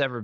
ever